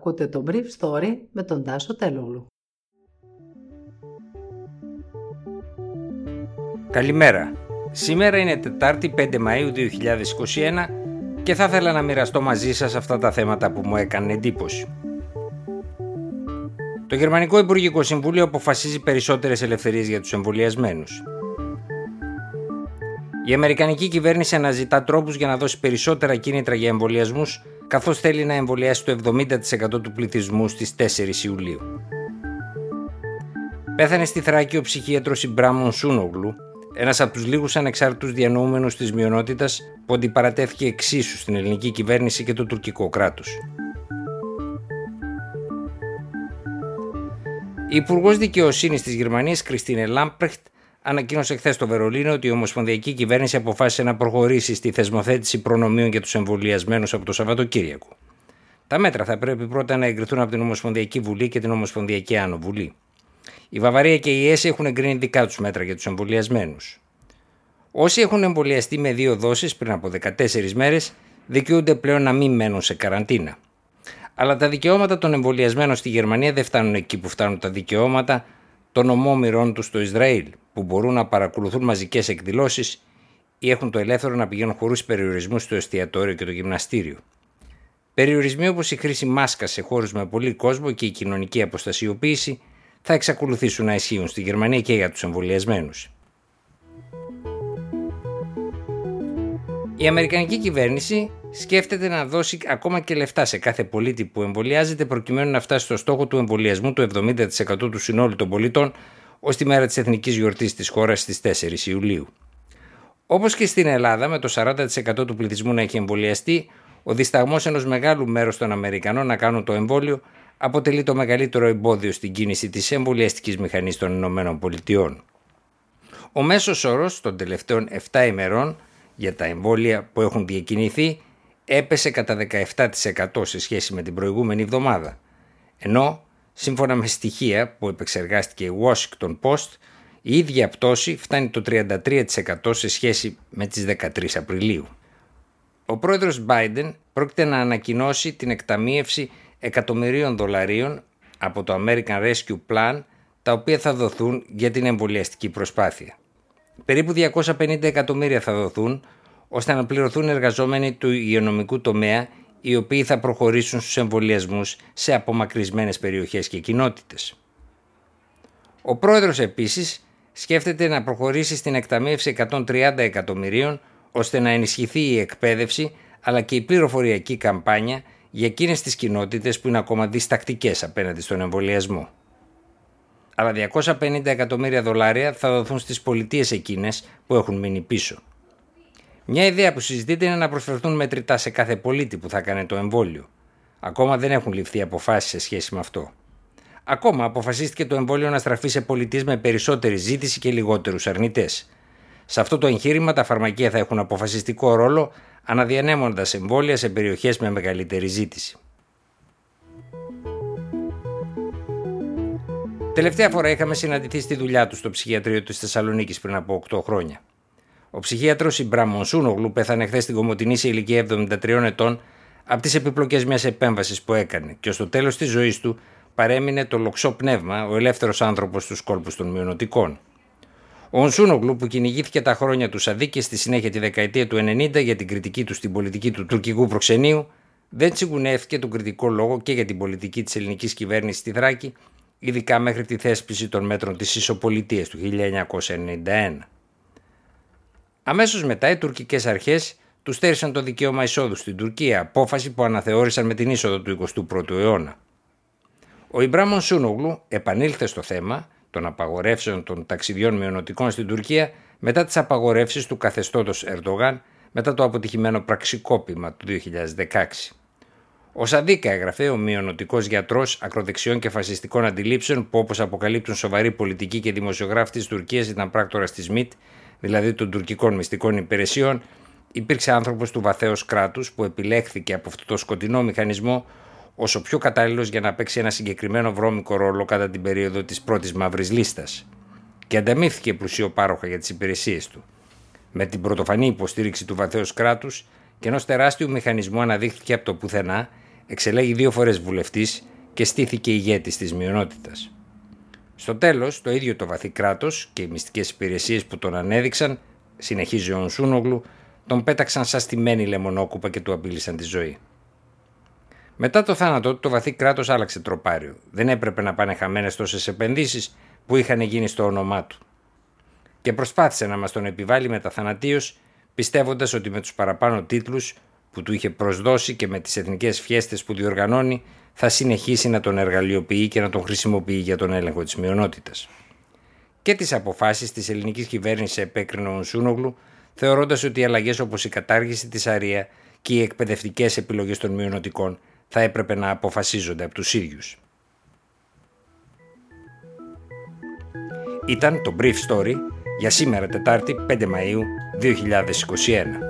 Ακούτε το Brief Story με τον Τάσο Τελούλου. Καλημέρα. Σήμερα είναι Τετάρτη 5 Μαΐου 2021 και θα ήθελα να μοιραστώ μαζί σας αυτά τα θέματα που μου έκανε εντύπωση. Το Γερμανικό Υπουργικό Συμβούλιο αποφασίζει περισσότερες ελευθερίες για τους εμβολιασμένους. Η Αμερικανική κυβέρνηση αναζητά τρόπους για να δώσει περισσότερα κίνητρα για εμβολιασμούς, καθώς θέλει να εμβολιάσει το 70% του πληθυσμού στις 4 Ιουλίου. Πέθανε στη Θράκη ο ψυχίατρος Ιμπράμον Σούνογλου, ένας από τους λίγους ανεξάρτητους διανοούμενους της μειονότητας που αντιπαρατέθηκε εξίσου στην ελληνική κυβέρνηση και το τουρκικό κράτος. Η Υπουργός Δικαιοσύνης της Γερμανίας, Κριστίνε Λάμπρεχτ, ανακοίνωσε χθες στο Βερολίνο ότι η Ομοσπονδιακή Κυβέρνηση αποφάσισε να προχωρήσει στη θεσμοθέτηση προνομίων για τους εμβολιασμένους από το Σαββατοκύριακο. Τα μέτρα θα πρέπει πρώτα να εγκριθούν από την Ομοσπονδιακή Βουλή και την Ομοσπονδιακή Άνω Βουλή. Η Βαβαρία και η ΕΣ έχουν εγκρίνει δικά τους μέτρα για τους εμβολιασμένους. Όσοι έχουν εμβολιαστεί με δύο δόσεις πριν από 14 μέρες δικαιούνται πλέον να μην μένουν σε καραντίνα. Αλλά τα δικαιώματα των εμβολιασμένων στη Γερμανία δεν φτάνουν εκεί που φτάνουν τα δικαιώματα των ομόμυρών τους στο Ισραήλ, που μπορούν να παρακολουθούν μαζικές εκδηλώσεις ή έχουν το ελεύθερο να πηγαίνουν χωρίς περιορισμούς στο εστιατόριο και το γυμναστήριο. Περιορισμοί όπως η χρήση μάσκας σε χώρους με πολύ κόσμο και η κοινωνική αποστασιοποίηση θα εξακολουθήσουν να ισχύουν στη Γερμανία και για τους εμβολιασμένους. Η Αμερικανική κυβέρνηση σκέφτεται να δώσει ακόμα και λεφτά σε κάθε πολίτη που εμβολιάζεται προκειμένου να φτάσει στο στόχο του εμβολιασμού του 70% του συνόλου των πολιτών ως τη μέρα της εθνικής γιορτής της χώρας στις 4 Ιουλίου. Όπως και στην Ελλάδα, με το 40% του πληθυσμού να έχει εμβολιαστεί, ο δισταγμός ενός μεγάλου μέρους των Αμερικανών να κάνουν το εμβόλιο αποτελεί το μεγαλύτερο εμπόδιο στην κίνηση της εμβολιαστικής μηχανής των ΗΠΑ. Ο μέσος όρος των τελευταίων 7 ημερών για τα εμβόλια που έχουν διακινηθεί έπεσε κατά 17% σε σχέση με την προηγούμενη εβδομάδα. Ενώ, σύμφωνα με στοιχεία που επεξεργάστηκε η Washington Post, η ίδια πτώση φτάνει το 33% σε σχέση με τις 13 Απριλίου. Ο πρόεδρος Biden πρόκειται να ανακοινώσει την εκταμείευση εκατομμυρίων δολαρίων από το American Rescue Plan τα οποία θα δοθούν για την εμβολιαστική προσπάθεια. Περίπου 250 εκατομμύρια θα δοθούν ώστε να πληρωθούν εργαζόμενοι του υγειονομικού τομέα οι οποίοι θα προχωρήσουν στους εμβολιασμούς σε απομακρυσμένες περιοχές και κοινότητες. Ο πρόεδρος επίσης σκέφτεται να προχωρήσει στην εκταμείευση 130 εκατομμυρίων ώστε να ενισχυθεί η εκπαίδευση αλλά και η πληροφοριακή καμπάνια για εκείνες τις κοινότητες που είναι ακόμα διστακτικές απέναντι στον εμβολιασμό. Αλλά 250 εκατομμύρια δολάρια θα δοθούν στις πολιτείες εκείνες που έχουν μείνει πίσω. Μια ιδέα που συζητείται είναι να προσφερθούν μετρητά σε κάθε πολίτη που θα κάνει το εμβόλιο. Ακόμα δεν έχουν ληφθεί αποφάσεις σε σχέση με αυτό. Ακόμα αποφασίστηκε το εμβόλιο να στραφεί σε πολιτείες με περισσότερη ζήτηση και λιγότερους αρνητές. Σε αυτό το εγχείρημα τα φαρμακεία θα έχουν αποφασιστικό ρόλο αναδιανέμοντας εμβόλια σε περιοχές με μεγαλύτερη ζήτηση. Τελευταία φορά είχαμε συναντηθεί στη δουλειά τους στο ψυχιατρίο της Θεσσαλονίκης πριν από 8 χρόνια. Ο ψυχίατρος Ιμπράμον Σούνογλου πέθανε χθες στην Κομωτινή σε ηλικία 73 ετών από τις επιπλοκές μιας επέμβασης που έκανε και στο τέλος της ζωής του παρέμεινε το λοξό πνεύμα, ο ελεύθερος άνθρωπος στους κόλπους των μειονοτικών. Ο Ονσούνογλου, που κυνηγήθηκε τα χρόνια του Σαδί και στη συνέχεια τη δεκαετία του 90 για την κριτική του στην πολιτική του τουρκικού προξενείου, δεν τσιγκουνεύτηκε τον κριτικό λόγο και για την πολιτική της ελληνικής κυβέρνησης στη Θράκη, ειδικά μέχρι τη θέσπιση των μέτρων της ισοπολιτείας του 1991. Αμέσως μετά οι τουρκικές αρχές τους στέρισαν το δικαίωμα εισόδου στην Τουρκία, απόφαση που αναθεώρησαν με την είσοδο του 21ου αιώνα. Ο Ιμπράμον Σούνογλου επανήλθε στο θέμα των απαγορεύσεων των ταξιδιών μειονοτικών στην Τουρκία μετά τις απαγορεύσεις του καθεστώτος Ερντογάν μετά το αποτυχημένο πραξικόπημα του 2016. Ο Σαντίκα έγραφε ο μειονοτικός γιατρός ακροδεξιών και φασιστικών αντιλήψεων που όπως αποκαλύπτουν σοβαροί πολιτικοί και δημοσιογράφοι της Τουρκίας ήταν πράκτορα της ΜΙΤ δηλαδή των τουρκικών μυστικών υπηρεσιών, υπήρξε άνθρωπος του βαθέως κράτους που επιλέχθηκε από αυτό το σκοτεινό μηχανισμό όσο πιο κατάλληλος για να παίξει ένα συγκεκριμένο βρώμικο ρόλο κατά την περίοδο της πρώτης μαύρης λίστας και ανταμείφθηκε πλουσιοπάροχα για τις υπηρεσίες του. Με την πρωτοφανή υποστήριξη του βαθέως κράτους και ενός τεράστιου μηχανισμού αναδείχθηκε από το πουθενά εξελέγει δύο φορές βουλευτής και στήθηκε ηγέτης της μειονότητας. Στο τέλος, το ίδιο το βαθύ κράτος και οι μυστικές υπηρεσίες που τον ανέδειξαν, συνεχίζει ο Ονσούνογλου, τον πέταξαν σαν στημένη λεμονόκουπα και του απείλησαν τη ζωή. Μετά το θάνατό του, το βαθύ κράτος άλλαξε τροπάριο. Δεν έπρεπε να πάνε χαμένες τόσες επενδύσεις που είχαν γίνει στο όνομά του. Και προσπάθησε να μας τον επιβάλλει μεταθανατίως, πιστεύοντας ότι με τους παραπάνω τίτλους που του είχε προσδώσει και με τις εθνικές φιέστες που διοργανώνει, θα συνεχίσει να τον εργαλειοποιεί και να τον χρησιμοποιεί για τον έλεγχο της μειονότητας. Και τις αποφάσεις της ελληνικής κυβέρνησης επέκρινε ο Νσούνογλου, θεωρώντας ότι οι αλλαγές όπως η κατάργηση της Αρία και οι εκπαιδευτικές επιλογές των μειονοτικών θα έπρεπε να αποφασίζονται από τους ίδιους. Ήταν το Brief Story για σήμερα Τετάρτη 5 Μαΐου 2021.